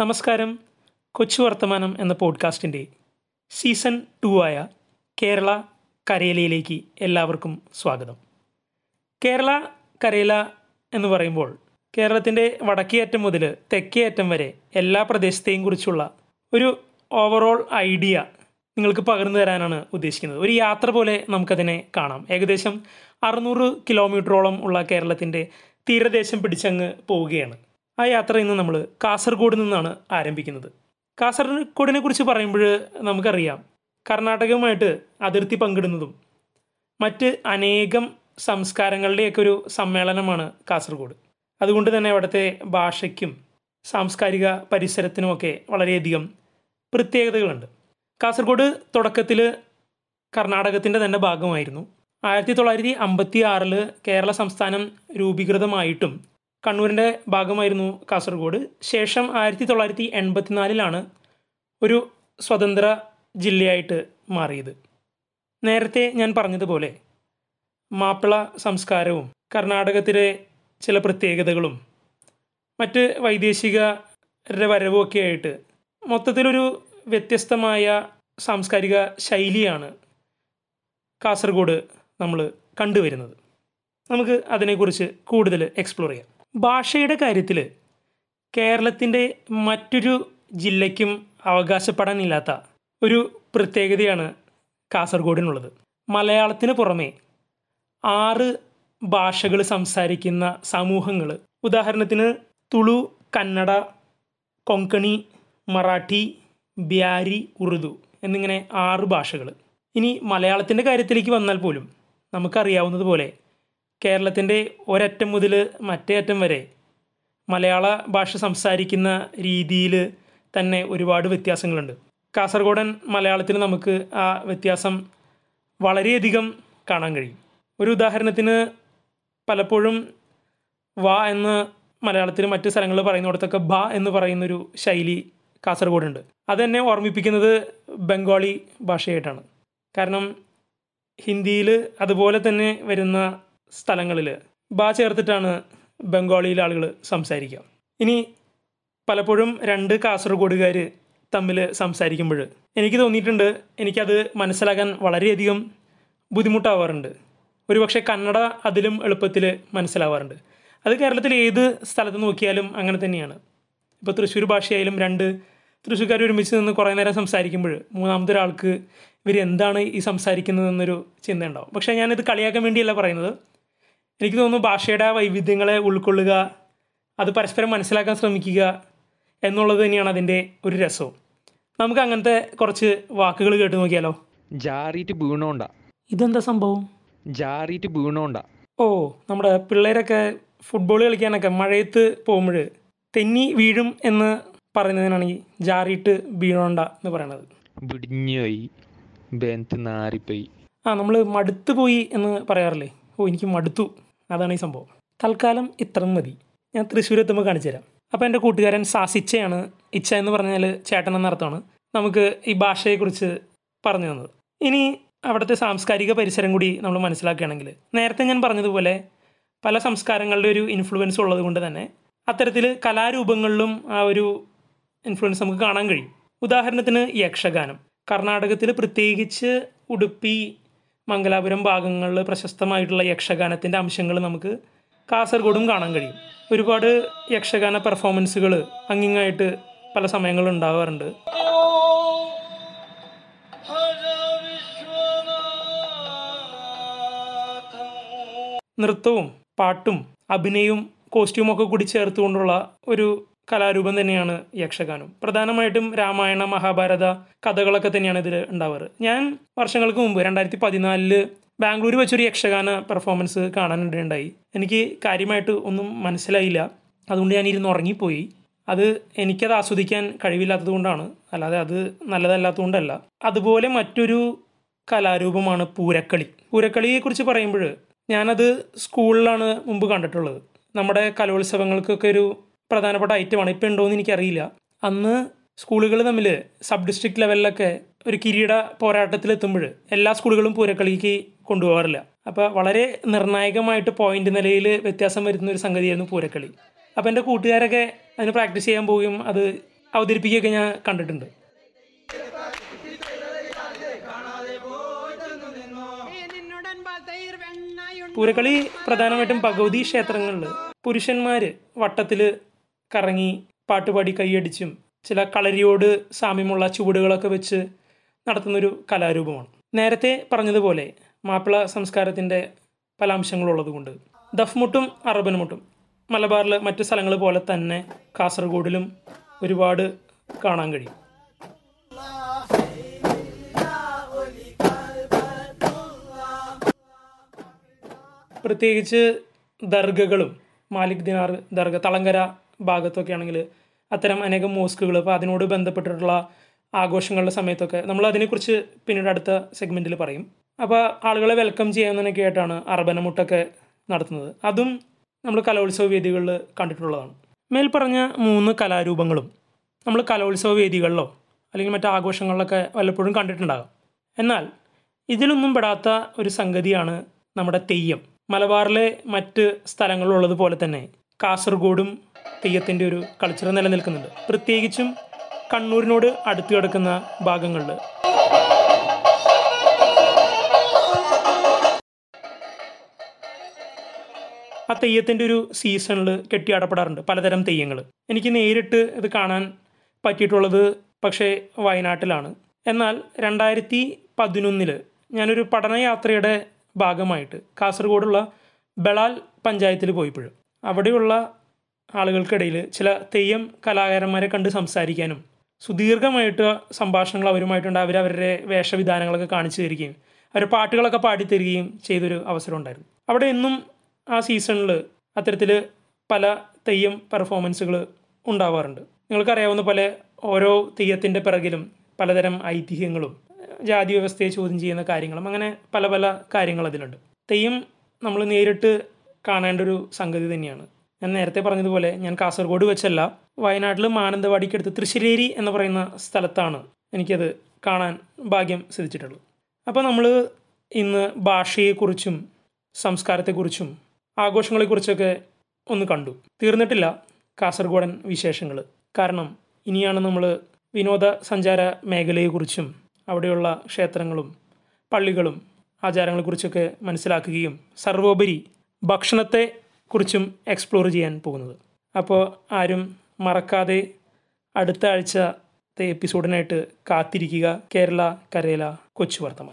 നമസ്കാരം. കൊച്ചു വർത്തമാനം എന്ന പോഡ്കാസ്റ്റിന്റെ സീസൺ ടു ആയ കേരള കരയിലയിലേക്ക് എല്ലാവർക്കും സ്വാഗതം. കേരള കരയില എന്ന് പറയുമ്പോൾ കേരളത്തിന്റെ വടക്കേയറ്റം മുതൽ തെക്കേയറ്റം വരെ എല്ലാ പ്രദേശത്തെയും കുറിച്ചുള്ള ഒരു ഓവറോൾ ഐഡിയ നിങ്ങൾക്ക് പകർന്നു തരാനാണ് ഉദ്ദേശിക്കുന്നത്. ഒരു യാത്ര പോലെ നമുക്കതിനെ കാണാം. ഏകദേശം അറുന്നൂറ് കിലോമീറ്ററോളം ഉള്ള കേരളത്തിന്റെ തീരദേശം പിടിച്ചങ്ങ് പോവുകയാണ്. ആ യാത്ര ഇന്ന് നമ്മൾ കാസർഗോഡ് നിന്നാണ് ആരംഭിക്കുന്നത്. കാസർഗോഡിനെ കുറിച്ച് പറയുമ്പോൾ നമുക്കറിയാം കർണാടകവുമായിട്ട് അതിർത്തി പങ്കിടുന്നതും മറ്റ് അനേകം സംസ്കാരങ്ങളുടെയൊക്കെ ഒരു സമ്മേളനമാണ് കാസർഗോഡ്. അതുകൊണ്ട് തന്നെ അവിടുത്തെ ഭാഷയ്ക്കും സാംസ്കാരിക പരിസരത്തിനുമൊക്കെ വളരെയധികം പ്രത്യേകതകളുണ്ട്. കാസർഗോഡ് തുടക്കത്തിൽ കർണാടകത്തിന്റെ തന്നെ ഭാഗമായിരുന്നു. ആയിരത്തി തൊള്ളായിരത്തി അമ്പത്തി ആറിൽ കേരള സംസ്ഥാനം രൂപീകൃതമായിട്ടും കണ്ണൂരിന്റെ ഭാഗമായിരുന്നു കാസർഗോഡ്. ശേഷം ആയിരത്തി തൊള്ളായിരത്തി എൺപത്തിനാലിലാണ് ഒരു സ്വതന്ത്ര ജില്ലയായിട്ട് മാറിയത്. നേരത്തെ ഞാൻ പറഞ്ഞതുപോലെ മാപ്പിള സംസ്കാരവും കർണാടകത്തിലെ ചില പ്രത്യേകതകളും മറ്റ് വൈദേശികരുടെ വരവും ഒക്കെ ആയിട്ട് മൊത്തത്തിലൊരു വ്യത്യസ്തമായ സാംസ്കാരിക ശൈലിയാണ് കാസർഗോഡ് നമ്മൾ കണ്ടുവരുന്നത്. നമുക്ക് അതിനെക്കുറിച്ച് കൂടുതൽ എക്സ്പ്ലോർ ചെയ്യാം. ഭാഷയുടെ കാര്യത്തിൽ കേരളത്തിന്റെ മറ്റൊരു ജില്ലയ്ക്കും അവകാശപ്പെടാനില്ലാത്ത ഒരു പ്രത്യേകതയാണ് കാസർഗോഡിനുള്ളത്. മലയാളത്തിന് പുറമെ ആറ് ഭാഷകൾ സംസാരിക്കുന്ന സമൂഹങ്ങൾ ഉദാഹരണത്തിന് തുളു കന്നഡ കൊങ്കണി മറാഠി ബ്യാരി ഉറുദു എന്നിങ്ങനെ ആറ് ഭാഷകൾ ഇനി മലയാളത്തിന്റെ കാര്യത്തിലേക്ക് വന്നാൽ പോലും നമുക്കറിയാവുന്നതുപോലെ കേരളത്തിന്റെ ഒരറ്റം മുതൽ മറ്റേ അറ്റം വരെ മലയാള ഭാഷ സംസാരിക്കുന്ന രീതിയിൽ തന്നെ ഒരുപാട് വ്യത്യാസങ്ങളുണ്ട്. കാസർഗോഡൻ മലയാളത്തിൽ നമുക്ക് ആ വ്യത്യാസം വളരെയധികം കാണാൻ കഴിയും. ഒരു ഉദാഹരണത്തിന് പലപ്പോഴും വാ എന്ന് മലയാളത്തിൽ മറ്റ് സ്ഥലങ്ങളിൽ പറയുന്നിടത്തൊക്കെ ബ എന്ന് പറയുന്നൊരു ശൈലി കാസർഗോഡുണ്ട്. അതെന്നെ ഓർമ്മിപ്പിക്കുന്നത് ബംഗാളി ഭാഷയായിട്ടാണ്. കാരണം ഹിന്ദിയിൽ അതുപോലെ തന്നെ വരുന്ന സ്ഥലങ്ങളിൽ ബാ ചേർത്തിട്ടാണ് ബംഗാളിയിലെ ആളുകൾ സംസാരിക്കുക. ഇനി പലപ്പോഴും രണ്ട് കാസർഗോഡുകാർ തമ്മിൽ സംസാരിക്കുമ്പോൾ എനിക്ക് തോന്നിയിട്ടുണ്ട് എനിക്കത് മനസ്സിലാക്കാൻ വളരെയധികം ബുദ്ധിമുട്ടാവാറുണ്ട്. ഒരുപക്ഷെ കന്നഡ അതിലും എളുപ്പത്തിൽ മനസ്സിലാവാറുണ്ട്. അത് കേരളത്തിൽ ഏത് സ്ഥലത്ത് നോക്കിയാലും അങ്ങനെ തന്നെയാണ്. ഇപ്പോൾ തൃശ്ശൂർ ഭാഷയായാലും രണ്ട് തൃശ്ശൂർക്കാർ ഒരുമിച്ച് നിന്ന് കുറേ നേരം സംസാരിക്കുമ്പോൾ മൂന്നാമത്തെ ഒരാൾക്ക് ഇവർ എന്താണ് ഈ സംസാരിക്കുന്നതെന്നൊരു ചിന്ത ഉണ്ടാവും പക്ഷേ ഞാനിത് കളിയാക്കാൻ വേണ്ടിയല്ല പറയുന്നത്. എനിക്ക് തോന്നുന്നു ഭാഷയുടെ വൈവിധ്യങ്ങളെ ഉൾക്കൊള്ളുക അത് പരസ്പരം മനസ്സിലാക്കാൻ ശ്രമിക്കുക എന്നുള്ളത് തന്നെയാണ് അതിന്റെ ഒരു രസവും. നമുക്ക് അങ്ങനത്തെ കുറച്ച് വാക്കുകൾ കേട്ട് നോക്കിയാലോ? ജാറിയിട്ട് വീണോണ്ട. ഇതെന്താ സംഭവം? ജാറിയിട്ട് വീണോണ്ട. ഓ നമ്മുടെ പിള്ളേരൊക്കെ ഫുട്ബോൾ കളിക്കാനൊക്കെ മഴയത്ത് പോകുമ്പോൾ തെന്നി വീഴും എന്ന് പറയുന്നതിനാണ് ഈ ജാറിയിട്ട് വീഴോണ്ട എന്ന് പറയണത്. വിടിഞ്ഞുപോയി ബെന്ത് നാറിപ്പോയി. ആ നമ്മൾ മടുത്തു പോയി എന്ന് പറയാറില്ലേ? ഓ എനിക്ക് മടുത്തു. അതാണ് ഈ സംഭവം. തൽക്കാലം ഇത്രയും മതി. ഞാൻ തൃശ്ശൂർ എത്തുമ്പോൾ കാണിച്ചു തരാം അപ്പോൾ എന്റെ കൂട്ടുകാരൻ സാസിച്ചയാണ് ഇച്ച എന്ന് പറഞ്ഞാൽ ചേട്ടൻ എന്നർത്ഥമാണ് നമുക്ക് ഈ ഭാഷയെക്കുറിച്ച് പറഞ്ഞു തന്നത്. ഇനി അവിടുത്തെ സാംസ്കാരിക പരിസരം കൂടി നമ്മൾ മനസ്സിലാക്കുകയാണെങ്കിൽ നേരത്തെ ഞാൻ പറഞ്ഞതുപോലെ പല സംസ്കാരങ്ങളുടെ ഒരു ഇൻഫ്ലുവൻസ് ഉള്ളത് കൊണ്ട് തന്നെ അത്തരത്തിൽ കലാരൂപങ്ങളിലും ആ ഒരു ഇൻഫ്ലുവൻസ് നമുക്ക് കാണാൻ കഴിയും. ഉദാഹരണത്തിന് യക്ഷഗാനം. കർണാടകത്തിൽ പ്രത്യേകിച്ച് ഉടുപ്പി മംഗലാപുരം ഭാഗങ്ങളിൽ പ്രശസ്തമായിട്ടുള്ള യക്ഷഗാനത്തിന്റെ അംശങ്ങൾ നമുക്ക് കാസർഗോഡും കാണാൻ കഴിയും. ഒരുപാട് യക്ഷഗാന പെർഫോമൻസുകൾ അങ്ങിങ്ങായിട്ട് പല സമയങ്ങളിൽ ഉണ്ടാവാറുണ്ട്. നൃത്തവും പാട്ടും അഭിനയവും കോസ്റ്റ്യൂമൊക്കെ കൂടി ചേർത്തുകൊണ്ടുള്ള ഒരു കലാരൂപം തന്നെയാണ് യക്ഷഗാനം. പ്രധാനമായിട്ടും രാമായണ മഹാഭാരത കഥകളൊക്കെ തന്നെയാണ് ഇതിൽ ഉണ്ടാവാറ്. ഞാൻ വർഷങ്ങൾക്ക് മുമ്പ് രണ്ടായിരത്തി പതിനാലിൽ ബാംഗ്ലൂർ വെച്ചൊരു യക്ഷഗാന പെർഫോമൻസ് കാണാനിടയുണ്ടായി എനിക്ക് കാര്യമായിട്ട് ഒന്നും മനസ്സിലായില്ല. അതുകൊണ്ട് ഞാൻ ഇരുന്ന് ഉറങ്ങിപ്പോയി. അത് എനിക്കത് ആസ്വദിക്കാൻ കഴിവില്ലാത്തത് കൊണ്ടാണ്. അല്ലാതെ അത് നല്ലതല്ലാത്തതുകൊണ്ടല്ല. അതുപോലെ മറ്റൊരു കലാരൂപമാണ് പൂരക്കളി. പൂരക്കളിയെക്കുറിച്ച് പറയുമ്പോൾ ഞാനത് സ്കൂളിലാണ് മുമ്പ് കണ്ടിട്ടുള്ളത്. നമ്മുടെ കലോത്സവങ്ങൾക്കൊക്കെ ഒരു പ്രധാനപ്പെട്ട ഐറ്റമാണ് ഇപ്പം ഉണ്ടോയെന്ന് എനിക്കറിയില്ല. അന്ന് സ്കൂളുകൾ തമ്മിൽ സബ് ഡിസ്ട്രിക്ട് ലെവലിലൊക്കെ ഒരു കിരീട പോരാട്ടത്തിൽ എത്തുമ്പോൾ എല്ലാ സ്കൂളുകളും പൂരക്കളിക്ക് കൊണ്ടുപോകാറില്ല. അപ്പോൾ വളരെ നിർണായകമായിട്ട് പോയിന്റ് നിലയിൽ വ്യത്യാസം വരുന്ന ഒരു സംഗതിയായിരുന്നു പൂരക്കളി. അപ്പോൾ എന്റെ കൂട്ടുകാരൊക്കെ അതിന് പ്രാക്ടീസ് ചെയ്യാൻ പോവുകയും അത് അവതരിപ്പിക്കുകയൊക്കെ ഞാൻ കണ്ടിട്ടുണ്ട്. പൂരക്കളി പ്രധാനമായിട്ടും ഭഗവതി ക്ഷേത്രങ്ങളിൽ പുരുഷന്മാർ വട്ടത്തിൽ കറങ്ങി പാട്ടുപാടി കൈയടിച്ചും ചില കളരിയോട് സാമ്യമുള്ള ചുവടുകളൊക്കെ വെച്ച് നടത്തുന്നൊരു കലാരൂപമാണ്. നേരത്തെ പറഞ്ഞതുപോലെ മാപ്പിള സംസ്കാരത്തിന്റെ പല അംശങ്ങളുള്ളതുകൊണ്ട്. ദഫ്മുട്ടും അറബൻമുട്ടും മലബാറിലെ മറ്റു സ്ഥലങ്ങൾ പോലെ തന്നെ കാസർഗോഡിലും ഒരുപാട് കാണാൻ കഴിയും. പ്രത്യേകിച്ച് ദർഗകളും മാലിക് ദിനാർ ദർഗ തളങ്കര ഭാഗത്തൊക്കെ ആണെങ്കിൽ അത്തരം അനേകം മോസ്കുകൾ അപ്പോൾ അതിനോട് ബന്ധപ്പെട്ടിട്ടുള്ള ആഘോഷങ്ങളുടെ സമയത്തൊക്കെ നമ്മൾ അതിനെക്കുറിച്ച് പിന്നീട് അടുത്ത സെഗ്മെന്റിൽ പറയും. അപ്പോൾ ആളുകളെ വെൽക്കം ചെയ്യാമെന്നൊക്കെ ആയിട്ടാണ് അർബനമുട്ടൊക്കെ നടത്തുന്നത്. അതും നമ്മൾ കലോത്സവ വേദികളിൽ കണ്ടിട്ടുള്ളതാണ്. മേൽപ്പറഞ്ഞ മൂന്ന് കലാരൂപങ്ങളും നമ്മൾ കലോത്സവ വേദികളിലോ അല്ലെങ്കിൽ മറ്റു ആഘോഷങ്ങളിലൊക്കെ വല്ലപ്പോഴും കണ്ടിട്ടുണ്ടാകും. എന്നാൽ ഇതിലൊന്നും പെടാത്ത ഒരു സംഗതിയാണ് നമ്മുടെ തെയ്യം. മലബാറിലെ മറ്റ് സ്ഥലങ്ങളുള്ളതുപോലെ തന്നെ കാസർഗോഡും തെയ്യത്തിന്റെ ഒരു കൾച്ചർ നിലനിൽക്കുന്നുണ്ട്. പ്രത്യേകിച്ചും കണ്ണൂരിനോട് അടുത്ത് കിടക്കുന്ന ഭാഗങ്ങളിൽ. ആ തെയ്യത്തിന്റെ ഒരു സീസണിൽ കെട്ടിയാടപ്പെടാറുണ്ട് പലതരം തെയ്യങ്ങൾ എനിക്ക് നേരിട്ട് ഇത് കാണാൻ പറ്റിയിട്ടുള്ളത് പക്ഷേ വയനാട്ടിലാണ്. എന്നാൽ രണ്ടായിരത്തി പതിനൊന്നിൽ ഞാനൊരു പഠനയാത്രയുടെ ഭാഗമായിട്ട് കാസർഗോഡുള്ള ബളാൽ പഞ്ചായത്തിൽ പോയപ്പോൾ അവിടെയുള്ള ആളുകൾക്കിടയിൽ ചില തെയ്യം കലാകാരന്മാരെ കണ്ട് സംസാരിക്കാനും സുദീർഘമായിട്ട് സംഭാഷണങ്ങൾ അവരുമായിട്ടുണ്ട്. അവർ അവരുടെ വേഷവിധാനങ്ങളൊക്കെ കാണിച്ചു തരികയും അവരുടെ പാട്ടുകളൊക്കെ പാടിത്തരികയും ചെയ്തൊരു അവസരം ഉണ്ടായിരുന്നു. അവിടെ എന്നും ആ സീസണിൽ അത്തരത്തിൽ പല തെയ്യം പെർഫോമൻസുകൾ ഉണ്ടാവാറുണ്ട്. നിങ്ങൾക്കറിയാവുന്ന പോലെ ഓരോ തെയ്യത്തിന്റെ പിറകിലും പലതരം ഐതിഹ്യങ്ങളും ജാതി വ്യവസ്ഥയെ ചോദ്യം ചെയ്യുന്ന കാര്യങ്ങളും അങ്ങനെ പല പല കാര്യങ്ങൾ അതിലുണ്ട്. തെയ്യം നമ്മൾ നേരിട്ട് കാണേണ്ട ഒരു സംഗതി തന്നെയാണ്. ഞാൻ നേരത്തെ പറഞ്ഞതുപോലെ ഞാൻ കാസർഗോഡ് വെച്ചല്ല. വയനാട്ടിൽ മാനന്തവാടിക്കടുത്ത് തൃശ്ശേരി എന്ന് പറയുന്ന സ്ഥലത്താണ് എനിക്കത് കാണാൻ ഭാഗ്യം സിദ്ധിച്ചിട്ടുള്ളത്. അപ്പോൾ നമ്മൾ ഇന്ന് ഭാഷയെക്കുറിച്ചും സംസ്കാരത്തെക്കുറിച്ചും ആഘോഷങ്ങളെക്കുറിച്ചൊക്കെ ഒന്ന് കണ്ടു. തീർന്നിട്ടില്ല കാസർഗോഡൻ വിശേഷങ്ങൾ കാരണം ഇനിയാണ് നമ്മൾ വിനോദസഞ്ചാര മേഖലയെക്കുറിച്ചും അവിടെയുള്ള ക്ഷേത്രങ്ങളും പള്ളികളും ആചാരങ്ങളെക്കുറിച്ചൊക്കെ മനസ്സിലാക്കുകയും സർവോപരി ഭക്ഷണത്തെ കുറിച്ചും എക്സ്പ്ലോർ ചെയ്യാൻ പോകുന്നത്. അപ്പോൾ ആരും മറക്കാതെ അടുത്ത ആഴ്ചത്തെ എപ്പിസോഡിനായിട്ട് കാത്തിരിക്കുക. കേരള കരേല കൊച്ചു വർത്തമാനം.